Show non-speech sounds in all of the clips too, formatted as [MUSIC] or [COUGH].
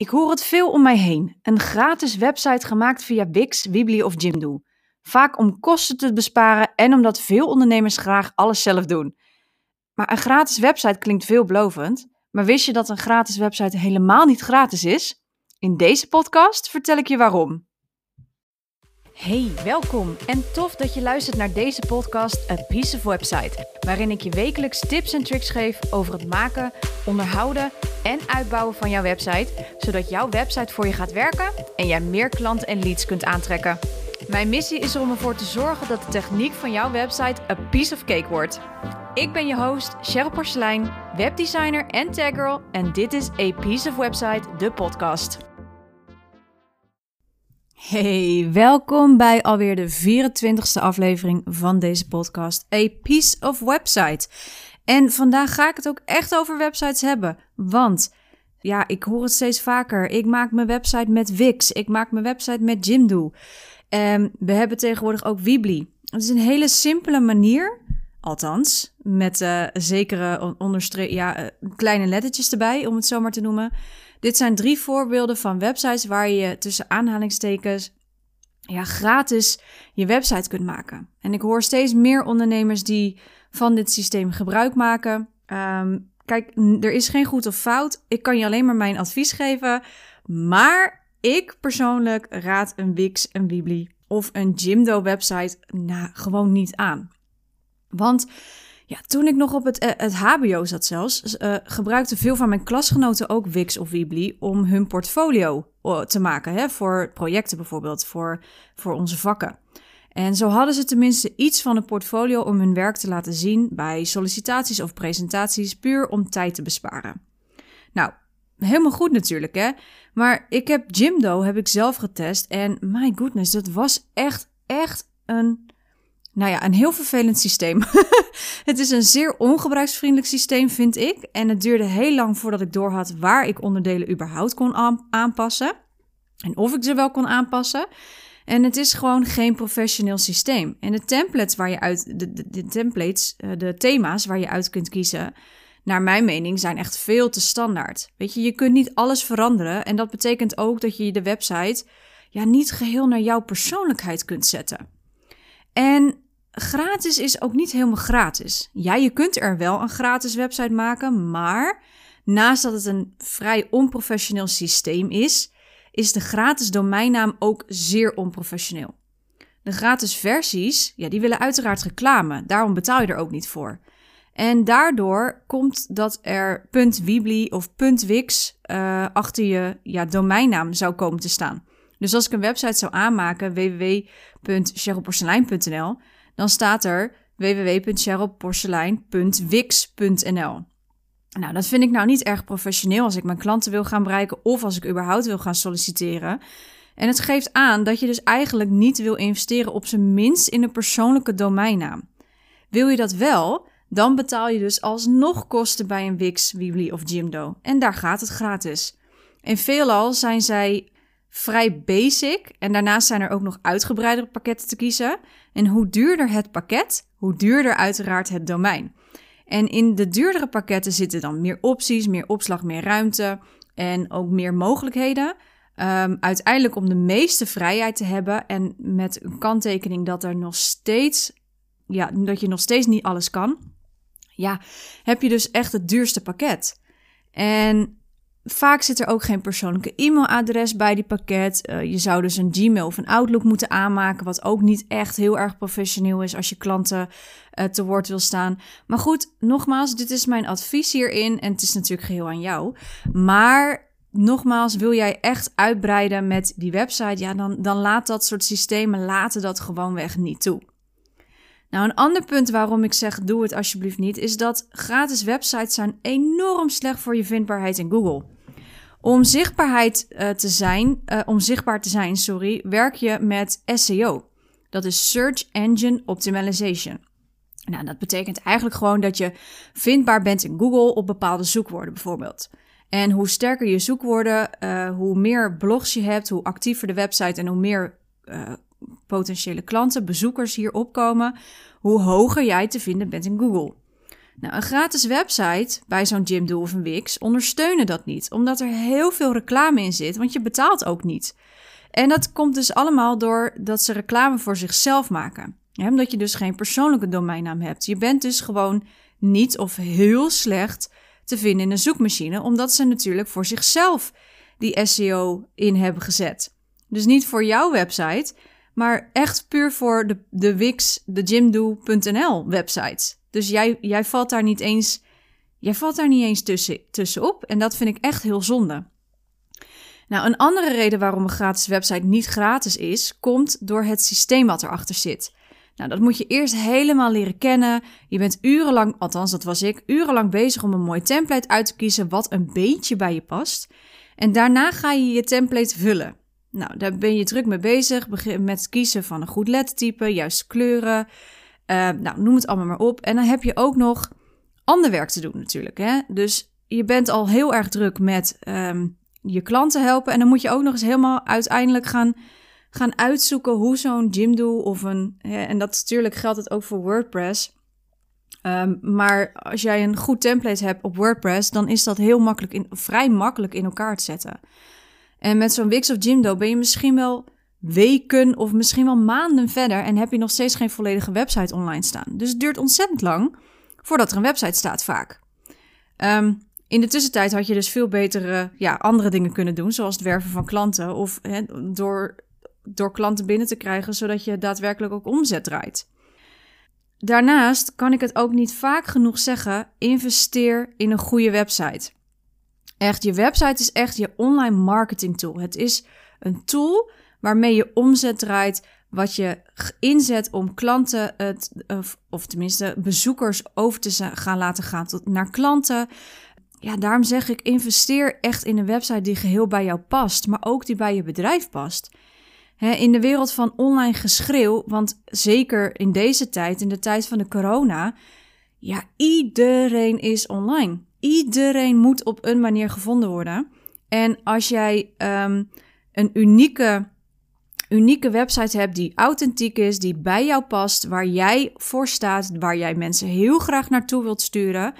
Ik hoor het veel om mij heen. Een gratis website gemaakt via Wix, Weebly of Jimdo. Vaak om kosten te besparen en omdat veel ondernemers graag alles zelf doen. Maar een gratis website klinkt veelbelovend. Maar wist je dat een gratis website helemaal niet gratis is? In deze podcast vertel ik je waarom. Hey, welkom en tof dat je luistert naar deze podcast A Piece of Website, waarin ik je wekelijks tips en tricks geef over het maken, onderhouden en uitbouwen van jouw website, zodat jouw website voor je gaat werken en jij meer klanten en leads kunt aantrekken. Mijn missie is om ervoor te zorgen dat de techniek van jouw website a piece of cake wordt. Ik ben je host, Cheryl Porcelein, webdesigner en taggirl en dit is A Piece of Website, de podcast. Hey, welkom bij alweer de 24e aflevering van deze podcast, A Piece of Website. En vandaag ga ik het ook echt over websites hebben, want ja, ik hoor het steeds vaker. Ik maak mijn website met Wix, ik maak mijn website met Jimdo. En we hebben tegenwoordig ook Weebly. Het is een hele simpele manier, althans, met uh, zekere ja, uh, kleine lettertjes erbij, om het zo maar te noemen. Dit zijn drie voorbeelden van websites waar je tussen aanhalingstekens ja, gratis je website kunt maken. En ik hoor steeds meer ondernemers die van dit systeem gebruik maken. Um, kijk, er is geen goed of fout. Ik kan je alleen maar mijn advies geven. Maar ik persoonlijk raad een Wix, een Weebly of een Jimdo website nou, gewoon niet aan. Want ja, toen ik nog op het, uh, het HBO zat zelfs, uh, gebruikten veel van mijn klasgenoten ook Wix of Weebly om hun portfolio te maken. Hè, voor projecten bijvoorbeeld, voor, voor onze vakken. En zo hadden ze tenminste iets van een portfolio om hun werk te laten zien bij sollicitaties of presentaties, puur om tijd te besparen. Nou, helemaal goed natuurlijk, hè? Maar ik heb Jimdo heb ik zelf getest en my goodness, dat was echt, echt een, nou ja, een heel vervelend systeem. [LAUGHS] het is een zeer ongebruiksvriendelijk systeem, vind ik. En het duurde heel lang voordat ik doorhad waar ik onderdelen überhaupt kon aanpassen. En of ik ze wel kon aanpassen. En het is gewoon geen professioneel systeem. En de templates waar je uit, de, templates, eh, de thema's waar je uit kunt kiezen, naar mijn mening, zijn echt veel te standaard. Weet je, je kunt niet alles veranderen. En dat betekent ook dat je de website ja, niet geheel naar jouw persoonlijkheid kunt zetten. En gratis is ook niet helemaal gratis. Ja, je kunt er wel een gratis website maken, maar naast dat het een vrij onprofessioneel systeem is, is de gratis domeinnaam ook zeer onprofessioneel. De gratis versies, ja, die willen uiteraard reclame, daarom betaal je er ook niet voor. En daardoor komt dat er .weebly of .wix uh, achter je ja, domeinnaam zou komen te staan. Dus als ik een website zou aanmaken, www.cherylporselein.nl, dan staat er www.cherylporselein.wix.nl. Nou, dat vind ik nou niet erg professioneel als ik mijn klanten wil gaan bereiken of als ik überhaupt wil gaan solliciteren. En het geeft aan dat je dus eigenlijk niet wil investeren op zijn minst in een persoonlijke domeinnaam. Wil je dat wel, dan betaal je dus alsnog kosten bij een Wix, Weebly of Jimdo. En daar gaat het gratis. En veelal zijn zij vrij basic en daarnaast zijn er ook nog uitgebreidere pakketten te kiezen. En hoe duurder het pakket, hoe duurder uiteraard het domein. En in de duurdere pakketten zitten dan meer opties, meer opslag, meer ruimte en ook meer mogelijkheden. Um, uiteindelijk om de meeste vrijheid te hebben en met een kanttekening dat er nog steeds, ja, dat je nog steeds niet alles kan. Ja, heb je dus echt het duurste pakket. En Vaak zit er ook geen persoonlijke e-mailadres bij die pakket. Uh, je zou dus een Gmail of een Outlook moeten aanmaken, wat ook niet echt heel erg professioneel is als je klanten uh, te woord wil staan. Maar goed, nogmaals, dit is mijn advies hierin en het is natuurlijk geheel aan jou. Maar nogmaals, wil jij echt uitbreiden met die website, ja, dan, dan laat dat soort systemen laten dat gewoonweg niet toe. Nou, een ander punt waarom ik zeg doe het alsjeblieft niet, is dat gratis websites zijn enorm slecht voor je vindbaarheid in Google. Om zichtbaarheid uh, te zijn, uh, om zichtbaar te zijn, sorry, werk je met SEO. Dat is Search Engine Optimization. Nou, dat betekent eigenlijk gewoon dat je vindbaar bent in Google op bepaalde zoekwoorden bijvoorbeeld. En hoe sterker je zoekwoorden, uh, hoe meer blogs je hebt, hoe actiever de website en hoe meer potentiële klanten, bezoekers hier opkomen, hoe hoger jij te vinden bent in Google. Nou, een gratis website bij zo'n Jimdo of een Wix ondersteunen dat niet, omdat er heel veel reclame in zit, want je betaalt ook niet. En dat komt dus allemaal door dat ze reclame voor zichzelf maken. Omdat je dus geen persoonlijke domeinnaam hebt. Je bent dus gewoon niet of heel slecht te vinden in een zoekmachine, omdat ze natuurlijk voor zichzelf die SEO in hebben gezet. Dus niet voor jouw website, maar echt puur voor de, de Wix, de Jimdo.nl website. Dus jij, jij valt daar niet eens, jij valt daar niet eens tussen, tussenop. En dat vind ik echt heel zonde. Nou, een andere reden waarom een gratis website niet gratis is, komt door het systeem wat erachter zit. Nou, dat moet je eerst helemaal leren kennen. Je bent urenlang, althans dat was ik, urenlang bezig om een mooi template uit te kiezen wat een beetje bij je past. En daarna ga je je template vullen. Nou, daar ben je druk mee bezig. Begin met het kiezen van een goed lettertype, juiste kleuren. Uh, nou, noem het allemaal maar op. En dan heb je ook nog ander werk te doen natuurlijk. Hè? Dus je bent al heel erg druk met um, je klanten helpen. En dan moet je ook nog eens helemaal uiteindelijk gaan, gaan uitzoeken hoe zo'n Jimdo of een... En dat natuurlijk geldt het ook voor WordPress. Um, maar als jij een goed template hebt op WordPress, dan is dat heel makkelijk in, vrij makkelijk in elkaar te zetten. En met zo'n Wix of Jimdo ben je misschien wel weken of misschien wel maanden verder en heb je nog steeds geen volledige website online staan. Dus het duurt ontzettend lang voordat er een website staat vaak. Um, in de tussentijd had je dus veel betere ja, andere dingen kunnen doen, zoals het werven van klanten of door, door klanten binnen te krijgen, zodat je daadwerkelijk ook omzet draait. Daarnaast kan ik het ook niet vaak genoeg zeggen: investeer in een goede website. Echt, je website is echt je online marketing tool. Het is een tool waarmee je omzet draait, wat je inzet om klanten, het, of tenminste bezoekers, over te gaan laten gaan tot, naar klanten. Ja, daarom zeg ik: investeer echt in een website die geheel bij jou past, maar ook die bij je bedrijf past. in de wereld van online geschreeuw, want zeker in deze tijd, in de tijd van de corona, ja, iedereen is online. Iedereen moet op een manier gevonden worden. En als jij um, een unieke, unieke website hebt die authentiek is, die bij jou past, waar jij voor staat, waar jij mensen heel graag naartoe wilt sturen,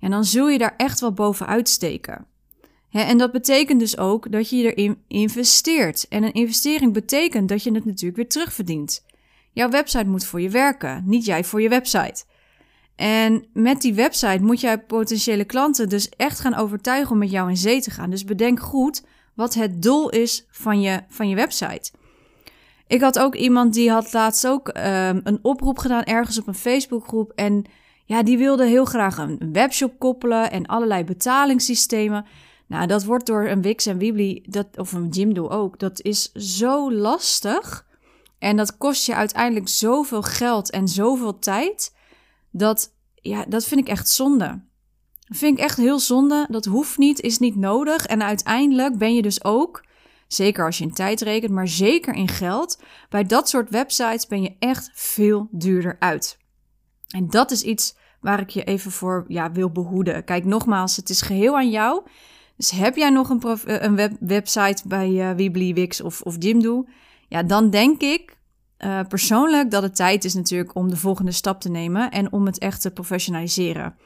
en dan zul je daar echt wel bovenuit steken. en dat betekent dus ook dat je erin investeert. En een investering betekent dat je het natuurlijk weer terugverdient. Jouw website moet voor je werken, niet jij voor je website. En met die website moet jij potentiële klanten dus echt gaan overtuigen om met jou in zee te gaan. Dus bedenk goed wat het doel is van je, van je website. Ik had ook iemand die had laatst ook um, een oproep gedaan ergens op een Facebookgroep. En ja, die wilde heel graag een webshop koppelen en allerlei betalingssystemen. Nou, dat wordt door een Wix en Weebly, dat, of een Jimdo ook, dat is zo lastig. En dat kost je uiteindelijk zoveel geld en zoveel tijd. Dat, ja, dat vind ik echt zonde. Vind ik echt heel zonde. Dat hoeft niet, is niet nodig. En uiteindelijk ben je dus ook, zeker als je in tijd rekent, maar zeker in geld, bij dat soort websites ben je echt veel duurder uit. En dat is iets waar ik je even voor ja, wil behoeden. Kijk, nogmaals, het is geheel aan jou. Dus heb jij nog een, eh, een web, website bij uh, Weebly, Wix of, of Jimdo? Ja, dan denk ik uh, persoonlijk dat het tijd is natuurlijk om de volgende stap te nemen en om het echt te professionaliseren.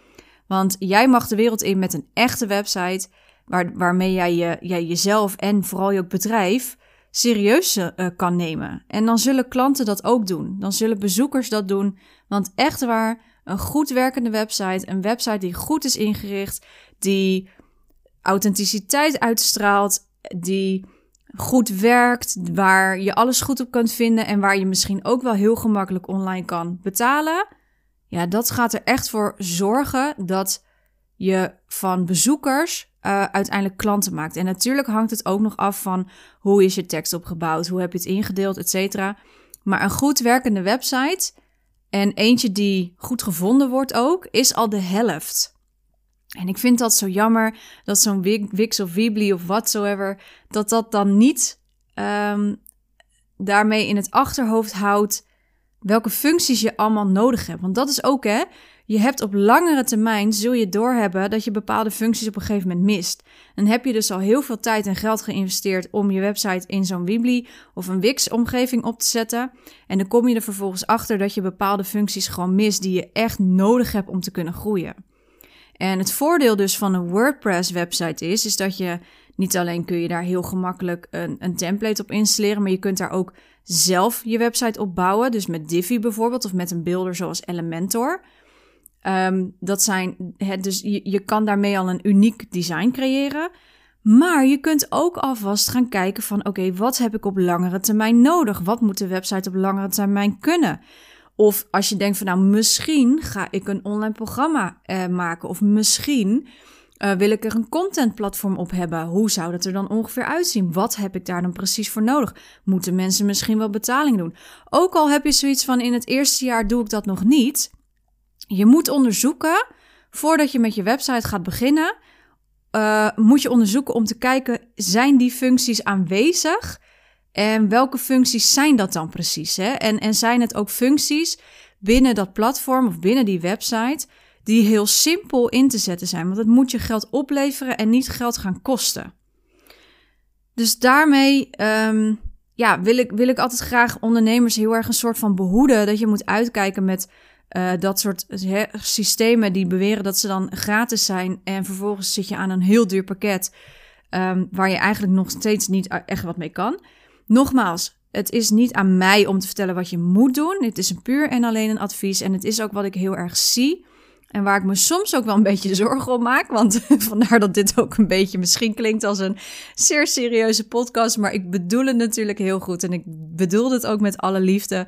Want jij mag de wereld in met een echte website waar, waarmee jij, je, jij jezelf en vooral je bedrijf serieus uh, kan nemen. En dan zullen klanten dat ook doen. Dan zullen bezoekers dat doen. Want echt waar, een goed werkende website, een website die goed is ingericht, die authenticiteit uitstraalt, die goed werkt, waar je alles goed op kunt vinden en waar je misschien ook wel heel gemakkelijk online kan betalen. Ja, dat gaat er echt voor zorgen dat je van bezoekers uh, uiteindelijk klanten maakt. En natuurlijk hangt het ook nog af van hoe is je tekst opgebouwd, hoe heb je het ingedeeld, et cetera. Maar een goed werkende website en eentje die goed gevonden wordt ook, is al de helft. En ik vind dat zo jammer dat zo'n Wix of Weebly of whatsoever, dat dat dan niet um, daarmee in het achterhoofd houdt welke functies je allemaal nodig hebt. Want dat is ook hè, je hebt op langere termijn, zul je doorhebben dat je bepaalde functies op een gegeven moment mist. Dan heb je dus al heel veel tijd en geld geïnvesteerd om je website in zo'n Weebly of een Wix-omgeving op te zetten. En dan kom je er vervolgens achter dat je bepaalde functies gewoon mist die je echt nodig hebt om te kunnen groeien. En het voordeel dus van een WordPress-website is, is dat je niet alleen kun je daar heel gemakkelijk een, een template op installeren, maar je kunt daar ook zelf je website op bouwen. Dus met Divi bijvoorbeeld of met een builder zoals Elementor. Um, dat zijn, het, dus je, je kan daarmee al een uniek design creëren. Maar je kunt ook alvast gaan kijken van oké, wat heb ik op langere termijn nodig? Wat moet de website op langere termijn kunnen? Of als je denkt van nou, misschien ga ik een online programma uh, maken. Of misschien uh, wil ik er een contentplatform op hebben? Hoe zou dat er dan ongeveer uitzien? Wat heb ik daar dan precies voor nodig? Moeten mensen misschien wel betaling doen? Ook al heb je zoiets van in het eerste jaar doe ik dat nog niet. Je moet onderzoeken, voordat je met je website gaat beginnen, uh, moet je onderzoeken om te kijken, zijn die functies aanwezig? En welke functies zijn dat dan precies? Hè? En, en zijn het ook functies binnen dat platform of binnen die website die heel simpel in te zetten zijn? Want het moet je geld opleveren en niet geld gaan kosten. Dus daarmee um, ja, wil, ik, wil ik altijd graag ondernemers heel erg een soort van behoeden. Dat je moet uitkijken met uh, dat soort he, systemen die beweren dat ze dan gratis zijn. En vervolgens zit je aan een heel duur pakket. Um, waar je eigenlijk nog steeds niet echt wat mee kan. Nogmaals, het is niet aan mij om te vertellen wat je moet doen. Het is een puur en alleen een advies. En het is ook wat ik heel erg zie. En waar ik me soms ook wel een beetje [LAUGHS] zorgen om maak. Want [LAUGHS] vandaar dat dit ook een beetje misschien klinkt als een zeer serieuze podcast. Maar ik bedoel het natuurlijk heel goed. En ik bedoel het ook met alle liefde.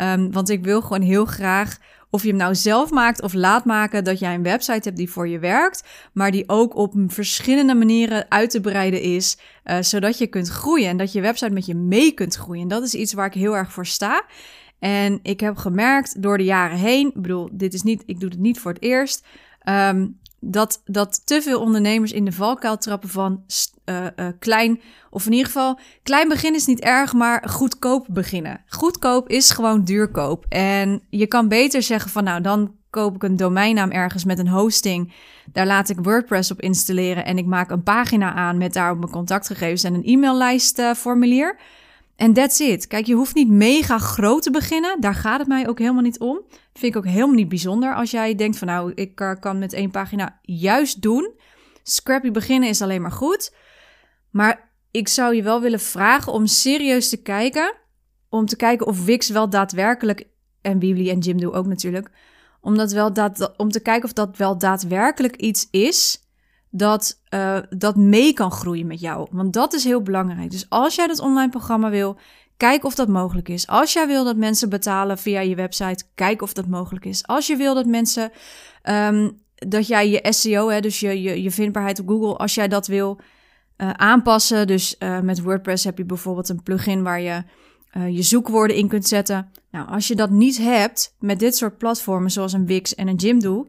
Um, want ik wil gewoon heel graag of je hem nou zelf maakt of laat maken, dat jij een website hebt die voor je werkt, maar die ook op verschillende manieren uit te breiden is, uh, zodat je kunt groeien en dat je website met je mee kunt groeien. En dat is iets waar ik heel erg voor sta. En ik heb gemerkt door de jaren heen, ik bedoel, dit is niet, ik doe het niet voor het eerst, um, dat, dat te veel ondernemers in de valkuil trappen van uh, uh, klein, of in ieder geval, klein beginnen is niet erg, maar goedkoop beginnen. Goedkoop is gewoon duurkoop. En je kan beter zeggen van nou, dan koop ik een domeinnaam ergens met een hosting. Daar laat ik WordPress op installeren en ik maak een pagina aan met daarop mijn contactgegevens en een e-maillijstformulier. Uh, en that's it. Kijk, je hoeft niet mega groot te beginnen. Daar gaat het mij ook helemaal niet om. Vind ik ook helemaal niet bijzonder als jij denkt van nou, ik uh, kan met één pagina juist doen. Scrappy beginnen is alleen maar goed. Maar ik zou je wel willen vragen om serieus te kijken. Om te kijken of Wix wel daadwerkelijk, en Weebly en Jimdo ook natuurlijk. Om, dat wel daad, om te kijken of dat wel daadwerkelijk iets is dat, uh, dat mee kan groeien met jou. Want dat is heel belangrijk. Dus als jij dat online programma wil, kijk of dat mogelijk is. Als jij wil dat mensen betalen via je website, kijk of dat mogelijk is. Als je wil dat mensen, um, dat jij je SEO, hè, dus je, je, je vindbaarheid op Google, als jij dat wil uh, aanpassen. Dus uh, met WordPress heb je bijvoorbeeld een plugin waar je je zoekwoorden in kunt zetten. Nou, als je dat niet hebt met dit soort platformen zoals een Wix en een Jimdo,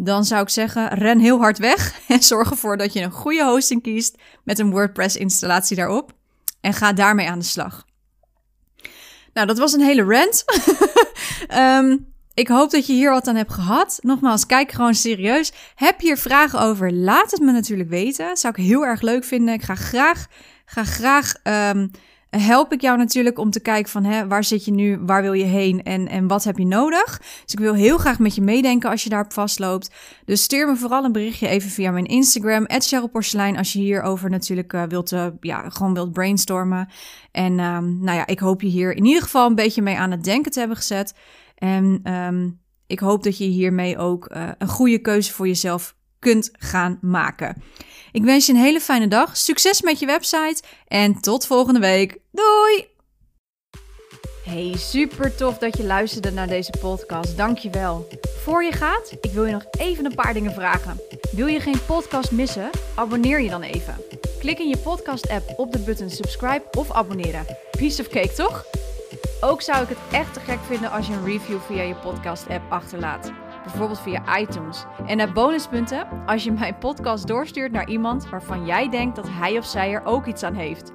dan zou ik zeggen, ren heel hard weg [LAUGHS] en zorg ervoor dat je een goede hosting kiest met een WordPress-installatie daarop. En ga daarmee aan de slag. Nou, dat was een hele rant. um, [LAUGHS] ik hoop dat je hier wat aan hebt gehad. Nogmaals, kijk gewoon serieus. Heb je hier vragen over? Laat het me natuurlijk weten. Zou ik heel erg leuk vinden. Ik ga graag, ga graag um, help ik jou natuurlijk om te kijken van hè, waar zit je nu, waar wil je heen en, en wat heb je nodig. Dus ik wil heel graag met je meedenken als je daarop vastloopt. Dus stuur me vooral een berichtje even via mijn Instagram, Porselein, als je hierover natuurlijk uh, wilt, uh, ja, gewoon wilt brainstormen. En um, nou ja, ik hoop je hier in ieder geval een beetje mee aan het denken te hebben gezet. En um, ik hoop dat je hiermee ook uh, een goede keuze voor jezelf kunt gaan maken. Ik wens je een hele fijne dag, succes met je website en tot volgende week. Doei! Hey, super tof dat je luisterde naar deze podcast. Dankjewel. Voor je gaat, ik wil je nog even een paar dingen vragen. Wil je geen podcast missen? Abonneer je dan even. Klik in je podcast-app op de button subscribe of abonneren. Piece of cake, toch? Ook zou ik het echt te gek vinden als je een review via je podcast-app achterlaat bijvoorbeeld via iTunes. En naar bonuspunten als je mijn podcast doorstuurt naar iemand waarvan jij denkt dat hij of zij er ook iets aan heeft.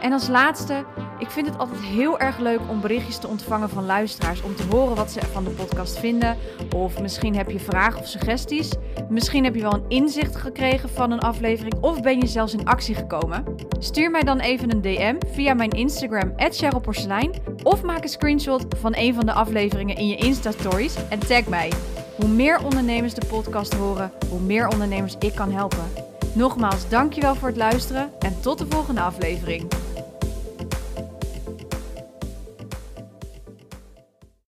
En als laatste Ik vind het altijd heel erg leuk om berichtjes te ontvangen van luisteraars. Om te horen wat ze van de podcast vinden. Of misschien heb je vragen of suggesties. Misschien heb je wel een inzicht gekregen van een aflevering. Of ben je zelfs in actie gekomen. Stuur mij dan even een DM via mijn Instagram, @cherylporselein, Of maak een screenshot van een van de afleveringen in je Insta-stories en tag mij. Hoe meer ondernemers de podcast horen, hoe meer ondernemers ik kan helpen. Nogmaals, dankjewel voor het luisteren en tot de volgende aflevering.